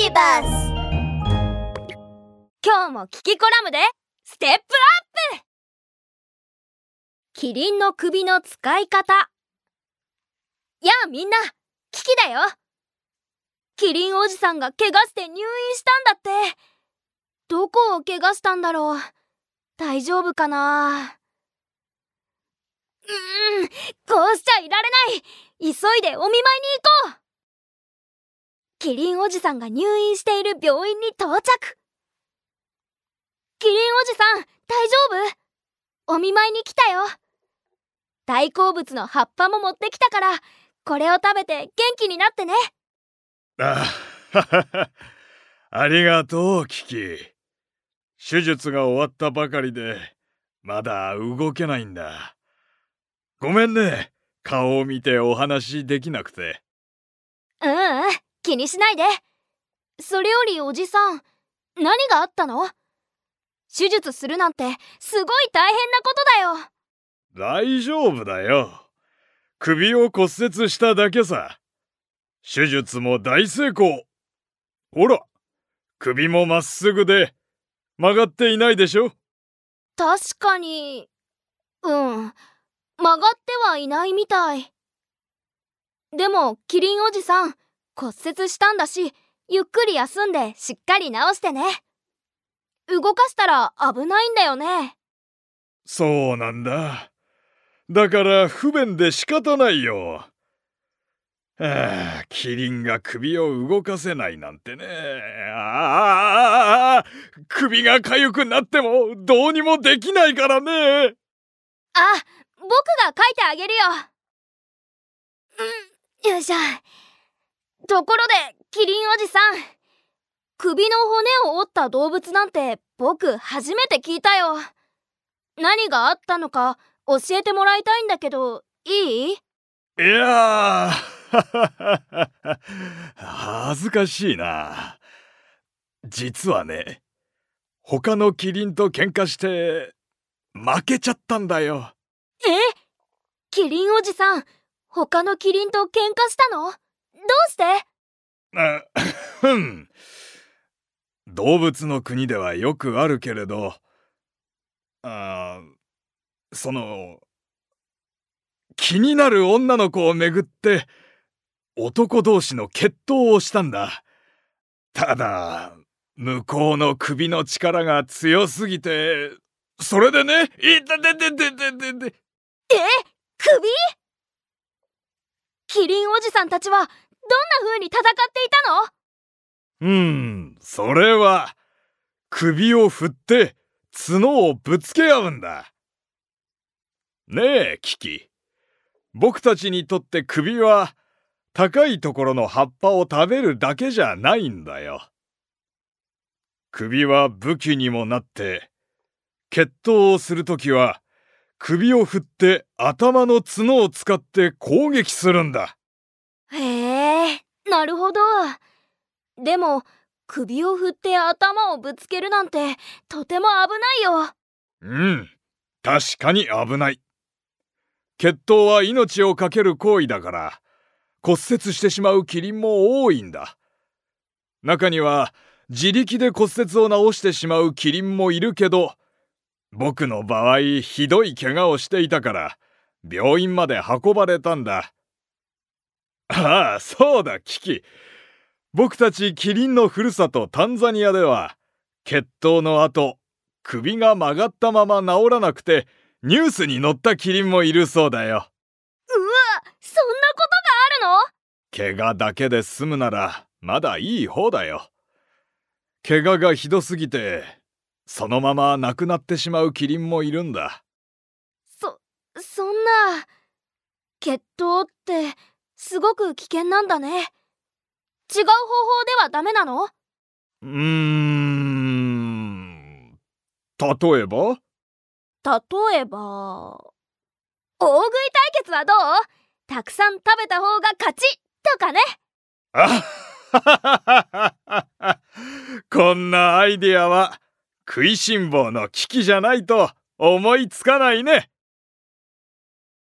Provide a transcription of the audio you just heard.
ビバス今日もキキコラムでステップアップ。キリンの首の使い方。やあみんなキキだよ。キリンおじさんが怪我して入院したんだって。どこを怪我したんだろう。大丈夫かな。うーんこうしちゃいられない。急いでお見舞いに行こう。キリンおじさんが入院している病院に到着。キリンおじさん大丈夫？お見舞いに来たよ。大好物の葉っぱも持ってきたからこれを食べて元気になってね。あありがとうキキ。手術が終わったばかりでまだ動けないんだ。ごめんね。顔を見てお話できなくて。ううん気にしないで。それよりおじさん何があったの？手術するなんてすごい大変なことだよ。大丈夫だよ。首を骨折しただけさ。手術も大成功。ほら首もまっすぐで曲がっていないでしょ？確かに。うん。曲がってはいないみたい。でもキリンおじさん骨折したんだしゆっくり休んでしっかり治してね動かしたら危ないんだよねそうなんだだから不便で仕方ないよああ、キリンが首を動かせないなんてね。ああ、首が痒くなってもどうにもできないからね。あ、僕が書いてあげるよ。うん、よいしょ。ところで、キリンおじさん。首の骨を折った動物なんて僕初めて聞いたよ。何があったのか教えてもらいたいんだけど、いい？いや恥ずかしいな。実はね、他のキリンと喧嘩して負けちゃったんだよ。え？キリンおじさん、他のキリンと喧嘩したの？どうして？あ、ふん。動物の国ではよくあるけれど、あその、気になる女の子をめぐって男同士の決闘をしたんだ。ただ、向こうの首の力が強すぎて、それでね、いたてててててて。え？首？キリンおじさんたちはどんな風に戦っていたの？うん、それは、首を振って角をぶつけ合うんだ。ねえ、キキ。僕たちにとって首は高いところの葉っぱを食べるだけじゃないんだよ。首は武器にもなって決闘をするときは首を振って頭の角を使って攻撃するんだ。なるほど。でも首を振って頭をぶつけるなんてとても危ないよ。うん、確かに危ない。決闘は命を懸ける行為だから骨折してしまうキリンも多いんだ中には自力で骨折を治してしまうキリンもいるけど僕の場合ひどい怪我をしていたから病院まで運ばれたんだああそうだキキ。僕たちキリンのふるさとタンザニアでは決闘の後首が曲がったまま治らなくてニュースに載ったキリンもいるそうだよ。うわそんなことがあるの？怪我だけで済むならまだいい方だよ。怪我がひどすぎてそのまま亡くなってしまうキリンもいるんだ。そそんな決闘ってすごく危険なんだね。違う方法ではダメなの？うーん。例えば？例えば大食い対決はどう？たくさん食べた方が勝ちとかね。あ こんなアイデアは食いしん坊の危機じゃないと思いつかないね